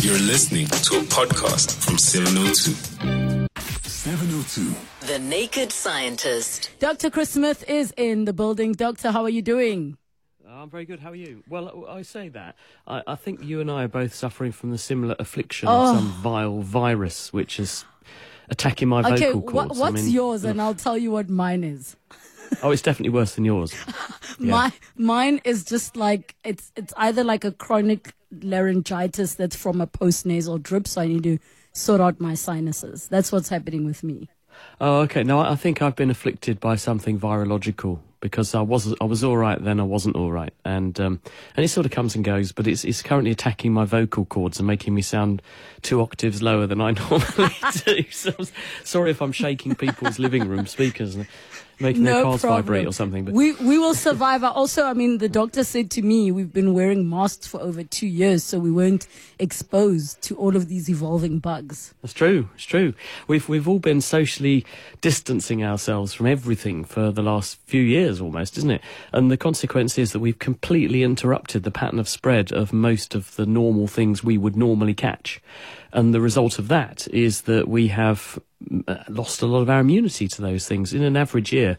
You're listening to a podcast from 702. 702. The Naked Scientist. Dr. Chris Smith is in the building. Doctor, how are you doing? I'm very good. How are you? Well, I say that. I, I think you and I are both suffering from the similar affliction Oh. of some oh. vile virus which is attacking my Okay, vocal what, cords. I what's mean, yours? And I'll tell you what mine is. Oh, it's definitely worse than yours. Yeah. My mine is just like it's it's either like a chronic laryngitis that's from a post nasal drip, so I need to sort out my sinuses. That's what's happening with me. Oh, okay. No, I I think I've been afflicted by something virological because I was I was all right then I wasn't all right, and um, and it sort of comes and goes. But it's it's currently attacking my vocal cords and making me sound two octaves lower than I normally do. So I'm sorry if I'm shaking people's living room speakers making their No cars problem. vibrate or something. But We we will survive. I Also, I mean, the doctor said to me, we've been wearing masks for over two years, so we weren't exposed to all of these evolving bugs. That's true. It's true. We've we've all been socially distancing ourselves from everything for the last few years, almost, isn't it? And the consequence is that we've completely interrupted the pattern of spread of most of the normal things we would normally catch. And the result of that is that we have uh, lost a lot of our immunity to those things. In an average year,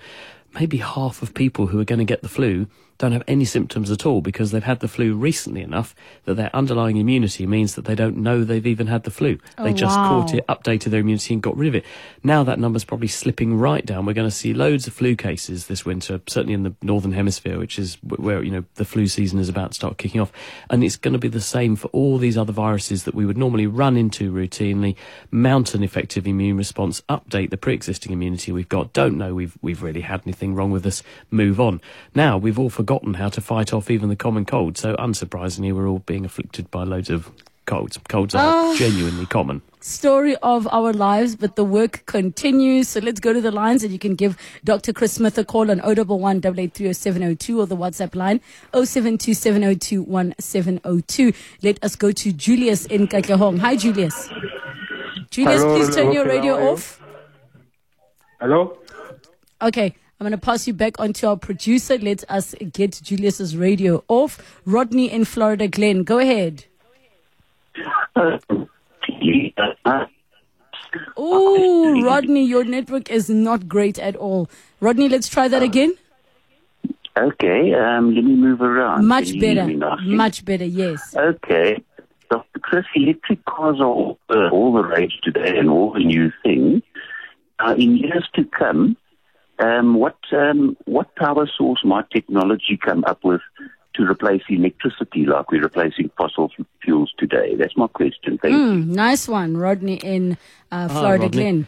maybe half of people who are going to get the flu don't have any symptoms at all because they've had the flu recently enough that their underlying immunity means that they don't know they've even had the flu. Oh, they Oh, just wow. caught it, updated their immunity and got rid of it. Now that number's probably slipping right down. We're going to see loads of flu cases this winter, certainly in the northern hemisphere, which is where, you know, the flu season is about to start kicking off. And it's going to be the same for all these other viruses that we would normally run into routinely, mount an effective immune response, update the pre-existing immunity we've got, don't know we've, we've really had anything wrong with us, move on. Now we've all forgotten how to fight off even the common cold. So unsurprisingly, we're all being afflicted by loads of colds. Colds are ah. genuinely common. story of our lives, but the work continues. So let's go to the lines and you can give Dr. Chris Smith a call on 011 702 or the WhatsApp line 072 702 1702. Let us go to Julius in Katlehong. Hi, Julius. Julius, Hello, please turn your radio you? off. Hello? Okay, I'm going to pass you back onto our producer. Let us get Julius's radio off. Rodney in Florida, Glen, go ahead. Oh, Rodney, your network is not great at all. Rodney, let's try that again. Okay, um, let me move around. Much Can you hear better. Much better, yes. Okay. Dr. Chris, electric cars are all, uh, all the rage today and all the new thing. Uh, in years to come, um, what um, what power source might technology come up with to replace electricity like we're replacing fossil fuels today? That's my question. Thank you. Mm, nice one, Rodney in uh, Florida, Rodney. Glen.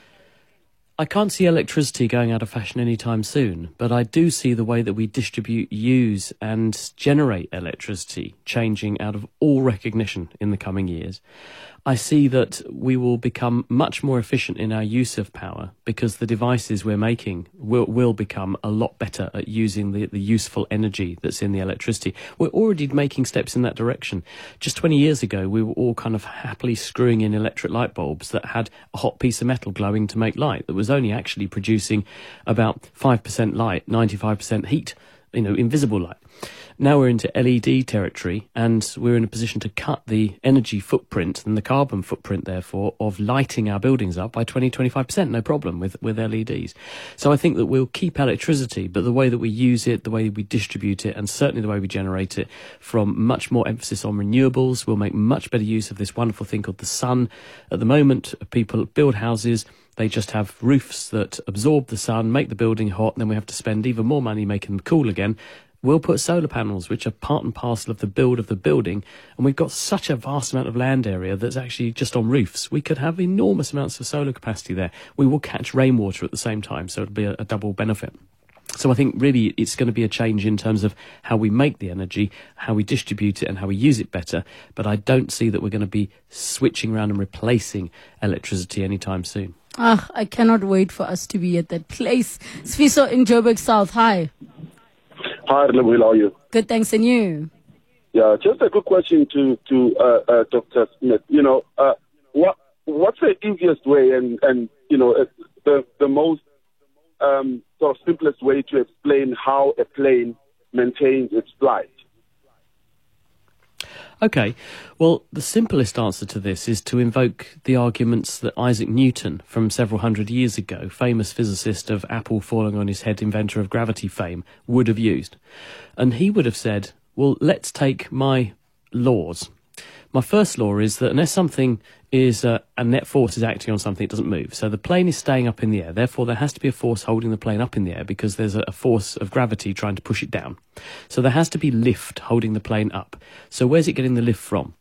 I can't see electricity going out of fashion anytime soon, but I do see the way that we distribute, use, and generate electricity changing out of all recognition in the coming years. I see that we will become much more efficient in our use of power because the devices we're making will, will become a lot better at using the, the useful energy that's in the electricity. We're already making steps in that direction. Just 20 years ago, we were all kind of happily screwing in electric light bulbs that had a hot piece of metal glowing to make light that was only actually producing about 5% light, 95% heat, you know, invisible light. Now we're into LED territory and we're in a position to cut the energy footprint and the carbon footprint, therefore, of lighting our buildings up by 20, 25%, no problem with, with LEDs. So I think that we'll keep electricity, but the way that we use it, the way we distribute it, and certainly the way we generate it from much more emphasis on renewables, we'll make much better use of this wonderful thing called the sun. At the moment, people build houses they just have roofs that absorb the sun, make the building hot, and then we have to spend even more money making them cool again. We'll put solar panels, which are part and parcel of the build of the building, and we've got such a vast amount of land area that's actually just on roofs. We could have enormous amounts of solar capacity there. We will catch rainwater at the same time, so it'll be a, a double benefit. So I think really it's going to be a change in terms of how we make the energy, how we distribute it, and how we use it better. But I don't see that we're going to be switching around and replacing electricity anytime soon. Ah, I cannot wait for us to be at that place. Sfiso in Joburg South. Hi. Hi, how are you? Good, thanks, and you? Yeah, just a good question to to uh, uh, Dr. Smith. You know, uh, what what's the easiest way and and you know uh, the the most um, sort of simplest way to explain how a plane maintains its flight? Okay, well, the simplest answer to this is to invoke the arguments that Isaac Newton, from several hundred years ago, famous physicist of apple falling on his head, inventor of gravity fame, would have used. And he would have said, well, let's take my laws. My first law is that unless something is uh, a net force is acting on something, it doesn't move. So the plane is staying up in the air. Therefore, there has to be a force holding the plane up in the air because there's a, a force of gravity trying to push it down. So there has to be lift holding the plane up. So where's it getting the lift from?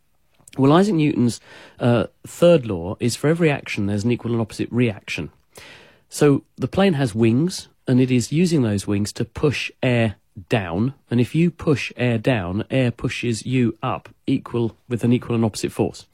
Well, Isaac Newton's uh, third law is for every action there's an equal and opposite reaction. So the plane has wings, and it is using those wings to push air down. And if you push air down, air pushes you up, equal with an equal and opposite force.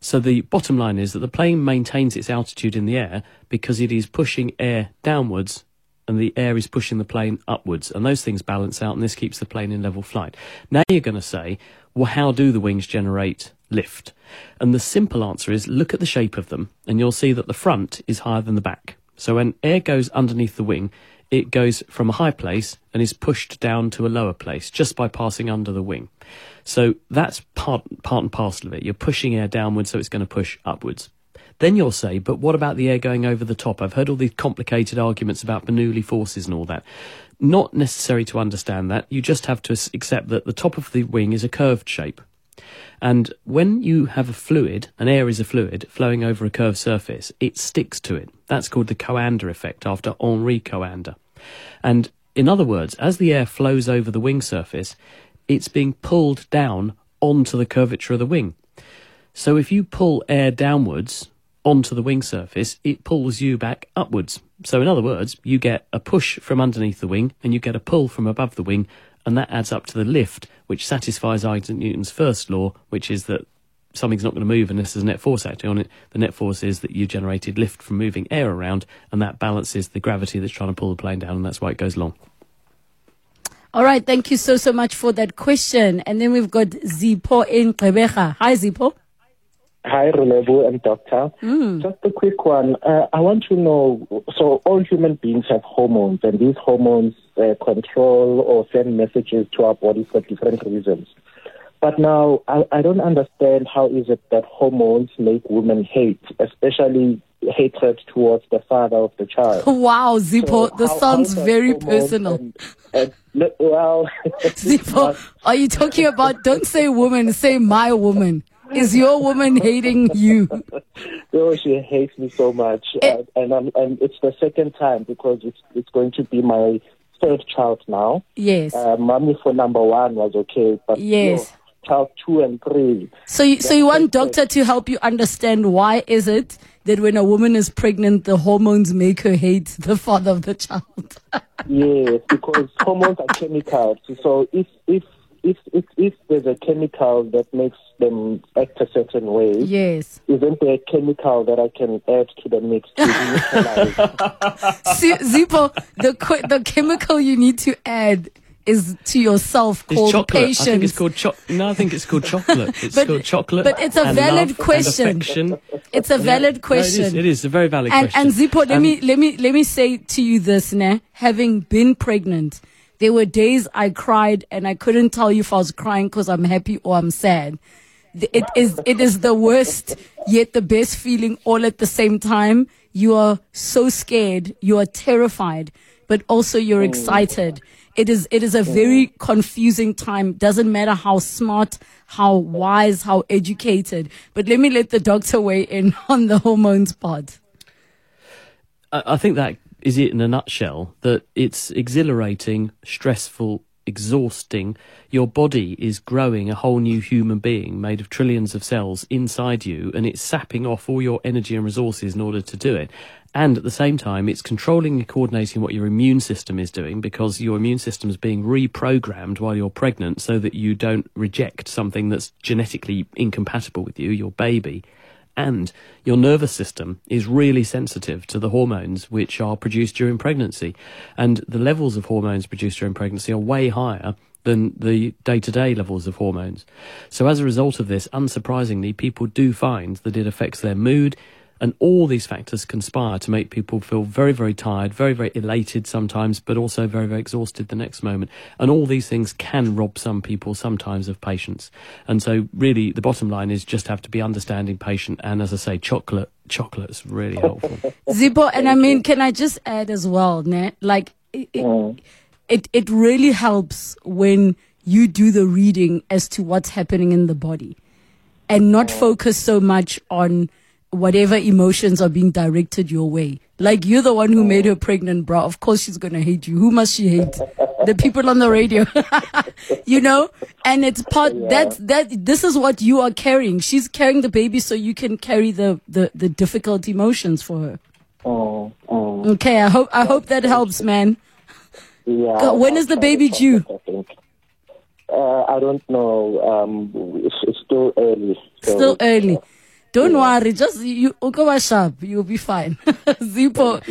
So the bottom line is that the plane maintains its altitude in the air because it is pushing air downwards and the air is pushing the plane upwards. And those things balance out and this keeps the plane in level flight. Now you're going to say, well, how do the wings generate lift? And the simple answer is look at the shape of them and you'll see that the front is higher than the back. So when air goes underneath the wing, it goes from a high place and is pushed down to a lower place just by passing under the wing. So that's part, part and parcel of it. You're pushing air downwards, so it's going to push upwards. Then you'll say, but what about the air going over the top? I've heard all these complicated arguments about Bernoulli forces and all that. Not necessary to understand that. You just have to accept that the top of the wing is a curved shape. And when you have a fluid, an air is a fluid, flowing over a curved surface, it sticks to it. That's called the Coanda effect after Henri Coanda. And in other words, as the air flows over the wing surface, it's being pulled down onto the curvature of the wing. So if you pull air downwards onto the wing surface, it pulls you back upwards. So in other words, you get a push from underneath the wing and you get a pull from above the wing, and that adds up to the lift, which satisfies Isaac Newton's first law, which is that something's not going to move unless there's a net force acting on it. The net force is that you generated lift from moving air around, and that balances the gravity that's trying to pull the plane down, and that's why it goes long. All right, thank you so so much for that question. And then we've got Zipo in Gqeberha. Hi Zipo. Hi, Relevo and Doctor. Just a quick one. Uh, I want to know so, all human beings have hormones, and these hormones uh, control or send messages to our body for different reasons. But now, I, I don't understand how is it that hormones make women hate, especially hatred towards the father of the child. Wow, Zipo, So this how- sounds how very personal. And, and, well, Zipo, are you talking about, don't say woman, say my woman. Is your woman hating you? Oh, she hates me so much, Eh. uh, and I'm, and it's the second time because it's it's going to be my third child now. Yes. Uh, mommy for number one was okay, but Yes. yo, child two and three. So you, so you want doctor to help you understand why is it that when a woman is pregnant, the hormones make her hate the father of the child? Yes, because hormones are chemicals. So if if if if if there's a chemical that makes them act a certain way, yes. isn't there a chemical that I can add to the mix to neutralize? See, Zipo, the qu- the chemical you need to add is to yourself It's called chocolate. patience. I think it's called cho- No, I think it's called chocolate. It's But- called chocolate. but it's a valid question. It's a valid No, it is. question. It is a very valid and question. and Zippo, let Um, me let me let me say to you this, ne? Having been pregnant, there were days I cried and I couldn't tell you if I was crying because I'm happy or I'm sad. It is it is the worst yet the best feeling all at the same time. You are so scared, you are terrified, but also you're mm. excited. It is it is a very mm. confusing time. Doesn't matter how smart, how wise, how educated. But let me let the doctor weigh in on the hormones part. I I think that is it in a nutshell. That it's exhilarating, stressful, exhausting. Your body is growing a whole new human being made of trillions of cells inside you, and it's sapping off all your energy and resources in order to do it. And at the same time, it's controlling and coordinating what your immune system is doing because your immune system is being reprogrammed while you're pregnant so that you don't reject something that's genetically incompatible with you, your baby and your nervous system is really sensitive to the hormones which are produced during pregnancy. And the levels of hormones produced during pregnancy are way higher than the day to day levels of hormones. So, as a result of this, unsurprisingly, people do find that it affects their mood. And all these factors conspire to make people feel very, very tired, very, very elated sometimes, but also very, very exhausted the next moment. And all these things can rob some people sometimes of patience. And so, really, the bottom line is just have to be understanding, patient, and as I say, chocolate. Chocolate's really helpful. Zippo, and I mean, can I just add as well, ne? Like, it, Mm. it, it really helps when you do the reading as to what's happening in the body and not focus so much on whatever emotions are being directed your way. Like you're the one who made her pregnant, bro. Of course she's gonna hate you. Who must she hate? the people on the radio. you know? And it's part that that this is what you are carrying. She's carrying the baby so you can carry the, the, the difficult emotions for her. Mm, mm. Okay, I hope I hope that helps, man. Yeah. God, when is the baby due? I. Uh, I don't know. Um, it's, it's still early. So, Still early. Don't worry, just you go sharp, you'll be fine. Zippo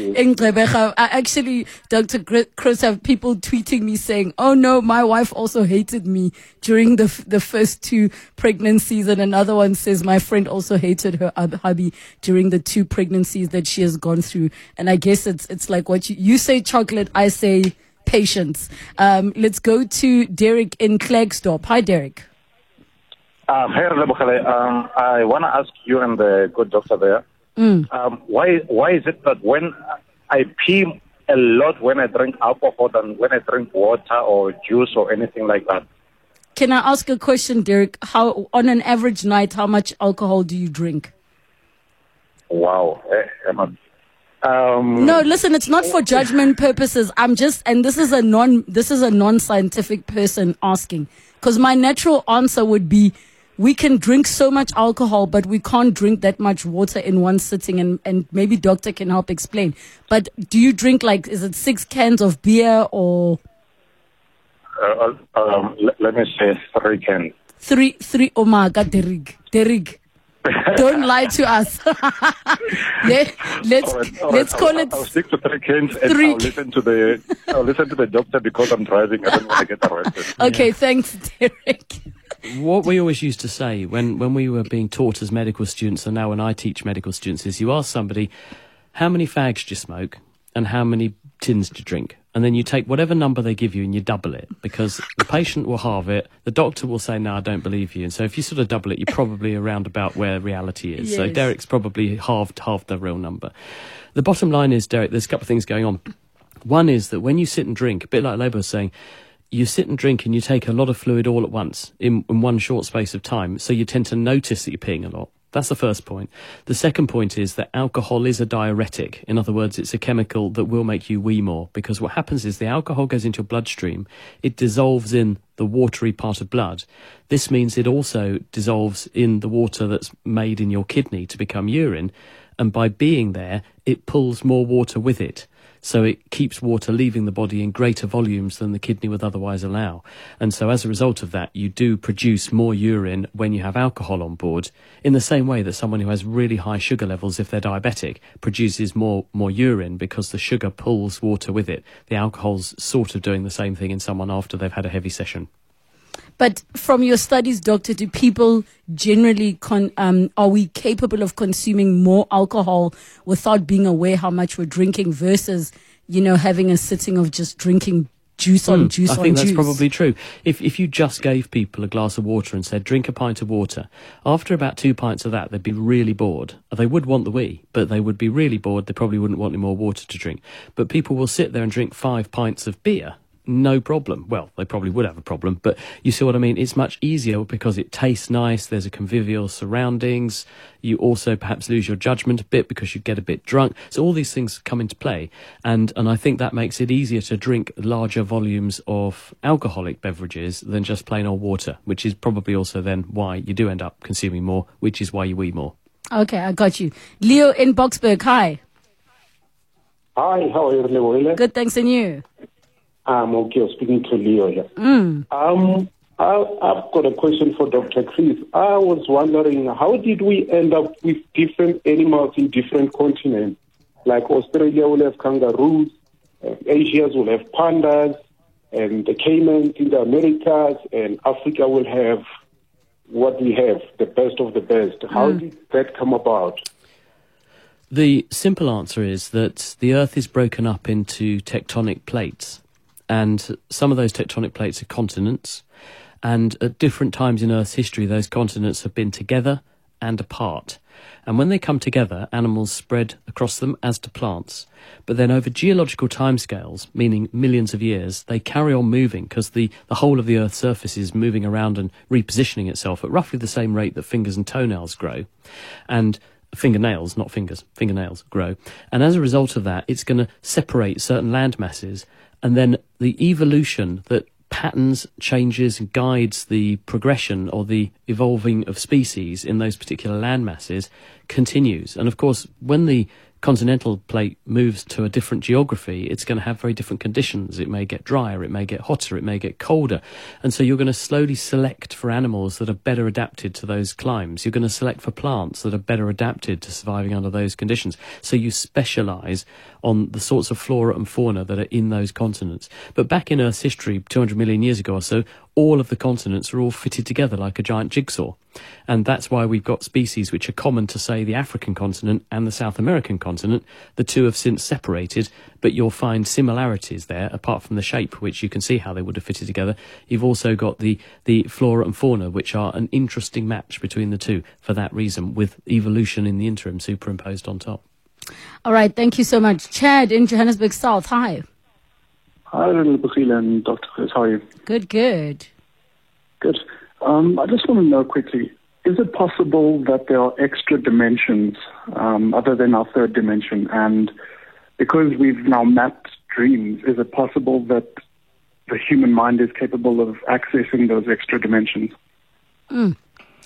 Actually, Dr. Chris have people tweeting me saying, "Oh no, my wife also hated me during the the first two pregnancies," and another one says, "My friend also hated her hubby during the two pregnancies that she has gone through." And I guess it's it's like what you you say chocolate, I say patience. Um, let's go to Derek in Klerksdorp. Hi, Derek. Um, hey, um, I want to ask you and the good doctor there, um, why why is it that when I pee a lot when I drink alcohol than when I drink water or juice or anything like that? Can I ask a question, Derek? How, on an average night, how much alcohol do you drink? Wow. Eh, Emma. Um, No, listen, it's not for judgment purposes. I'm just, and this is a non, this is a non-scientific person asking. Because my natural answer would be, we can drink so much alcohol, but we can't drink that much water in one sitting. And, and maybe doctor can help explain. But do you drink like, is it six cans of beer or uh, um, let, let me say three cans. three, three? Oh my God, Derek, Derek. Don't lie to us. Let, let's All right, all let's right, call I'll, it I'll stick to three cans and three I'll listen to the I'll listen to the doctor because I'm driving. I don't want to get arrested. Okay, thanks, Derek. What we always used to say when, when we were being taught as medical students, and now when I teach medical students, is you ask somebody, how many fags do you smoke and how many tins do you drink? And then you take whatever number they give you and you double it because the patient will halve it, the doctor will say, no, I don't believe you. And so if you sort of double it, you're probably around about where reality is. So Derek's probably halved half the real number. The bottom line is, Derek, there's a couple of things going on. One is that when you sit and drink, a bit like Labour was saying, you sit and drink and you take a lot of fluid all at once in, in one short space of time. So you tend to notice that you're peeing a lot. That's the first point. The second point is that alcohol is a diuretic. In other words, it's a chemical that will make you wee more because what happens is the alcohol goes into your bloodstream, it dissolves in the watery part of blood. This means it also dissolves in the water that's made in your kidney to become urine. And by being there, it pulls more water with it. So it keeps water leaving the body in greater volumes than the kidney would otherwise allow. And so as a result of that, you do produce more urine when you have alcohol on board, in the same way that someone who has really high sugar levels, if they're diabetic, produces more, more urine because the sugar pulls water with it. The alcohol's sort of doing the same thing in someone after they've had a heavy session. But from your studies, doctor, do people generally con- um, are we capable of consuming more alcohol without being aware how much we're drinking versus you know having a sitting of just drinking juice on juice Hmm. I on think juice? that's probably true. If if you just gave people a glass of water and said drink a pint of water, after about two pints of that, they'd be really bored. They would want the wee, but they would be really bored. They probably wouldn't want any more water to drink. But people will sit there and drink five pints of beer. No problem. Well, they probably would have a problem, but you see what I mean? It's much easier because it tastes nice. There's a convivial surroundings. You also perhaps lose your judgment a bit because you get a bit drunk. So all these things come into play. And, and I think that makes it easier to drink larger volumes of alcoholic beverages than just plain old water, which is probably also then why you do end up consuming more, which is why you wee more. Okay, I got you. Leo in Boksburg, hi. Hi, how are you, Leo? Good, thanks, and you? I'm okay. I'm speaking to Leo here. Um, I, I've got a question for Dr. Chris. I was wondering, how did we end up with different animals in different continents? Like Australia will have kangaroos, uh, Asia will have pandas, and the Caymans in the Americas, and Africa will have what we have, the best of the best. How did that come about? The simple answer is that the Earth is broken up into tectonic plates, and some of those tectonic plates are continents, and at different times in Earth's history, those continents have been together and apart. And when they come together, animals spread across them, as do plants. But then over geological timescales, meaning millions of years, they carry on moving because the, the whole of the Earth's surface is moving around and repositioning itself at roughly the same rate that fingers and toenails grow. And fingernails, not fingers, fingernails grow. And as a result of that, it's going to separate certain land masses. And then the evolution that patterns, changes, guides the progression or the evolving of species in those particular land masses continues. And of course, when the continental plate moves to a different geography, it's going to have very different conditions. It may get drier, it may get hotter, it may get colder. And so you're going to slowly select for animals that are better adapted to those climes. You're going to select for plants that are better adapted to surviving under those conditions. So you specialize on the sorts of flora and fauna that are in those continents. But back in Earth's history, 200 million years ago or so, all of the continents are all fitted together like a giant jigsaw. And that's why we've got species which are common to, say, the African continent and the South American continent. The two have since separated, but you'll find similarities there, apart from the shape, which you can see how they would have fitted together. You've also got the, the flora and fauna, which are an interesting match between the two for that reason, with evolution in the interim superimposed on top. All right, thank you so much. Chad in Johannesburg South, hi. Hi, Bukile and Dr. Chris. How are you? Good, good. Good. Um, I just want to know quickly is it possible that there are extra dimensions um, other than our third dimension? And because we've now mapped dreams, is it possible that the human mind is capable of accessing those extra dimensions? Mm.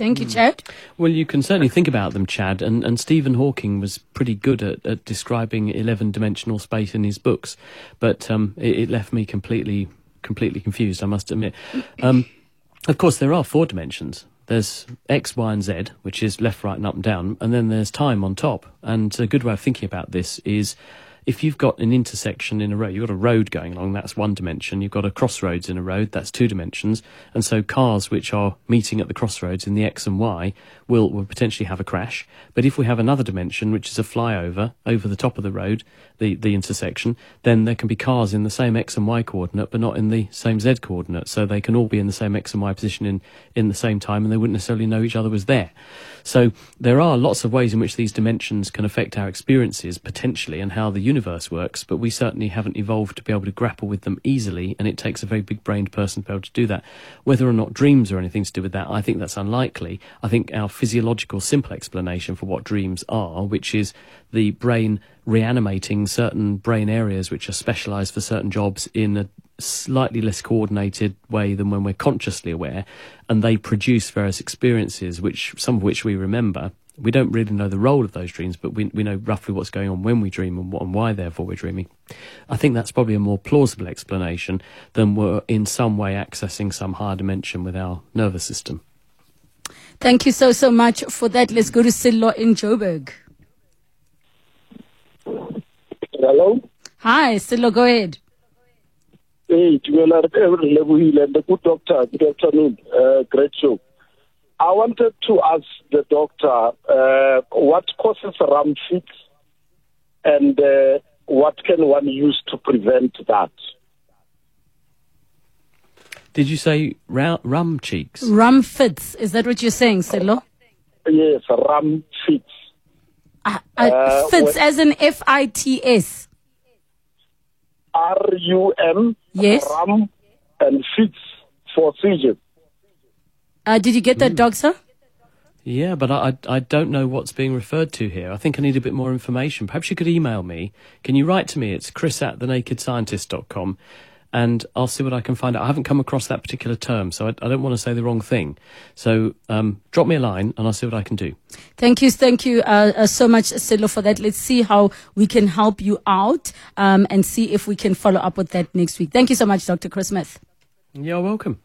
Thank you, Chad. Well, you can certainly think about them, Chad. And, and Stephen Hawking was pretty good at, at describing 11 dimensional space in his books, but um, it, it, left me completely, completely confused, I must admit. Um, of course, there are four dimensions. There's X, Y, and Z, which is left, right, and up and down, and then there's time on top. And a good way of thinking about this is if you've got an intersection in a road, you've got a road going along, that's one dimension. You've got a crossroads in a road, that's two dimensions. And so cars which are meeting at the crossroads in the X and Y will, will potentially have a crash. But if we have another dimension, which is a flyover over the top of the road, the, the intersection, then there can be cars in the same X and Y coordinate, but not in the same Z coordinate. So they can all be in the same X and Y position in, in the same time, and they wouldn't necessarily know each other was there. So there are lots of ways in which these dimensions can affect our experiences potentially and how the universe works, but we certainly haven't evolved to be able to grapple with them easily, and it takes a very big brained person to be able to do that. Whether or not dreams are anything to do with that, I think that's unlikely. I think our physiological simple explanation for what dreams are, which is the brain reanimating certain brain areas which are specialized for certain jobs in a slightly less coordinated way than when we're consciously aware, and they produce various experiences, which some of which we remember. We don't really know the role of those dreams, but we we know roughly what's going on when we dream and, what, and why, therefore, we're dreaming. I think that's probably a more plausible explanation than we're in some way accessing some higher dimension with our nervous system. Thank you so so much for that. Let's go to Sillo in Joburg. Hello. Hi, Sillo. Go ahead. Hey, Tumela Lebohile, the good doctor. Good afternoon. Uh, great show. I wanted to ask the doctor uh, what causes ram fits and uh, what can one use to prevent that? Did you say ra- rum cheeks? Rum fits. Is that what you're saying, Silo? Yes, rum fits. Uh, uh, fits as in F I T S. R U M. Yes. Rum and fits for seizure. Uh, did you get that, dog, sir? Yeah, but I, I don't know what's being referred to here. I think I need a bit more information. Perhaps you could email me. Can you write to me? It's chris at thenakedscientist.com and I'll see what I can find out. I haven't come across that particular term, so I, I don't want to say the wrong thing. So um, drop me a line, and I'll see what I can do. Thank you, thank you uh, uh, so much, Silo, for that. Let's see how we can help you out um, and see if we can follow up with that next week. Thank you so much, Dr. Chris Smith. You're welcome.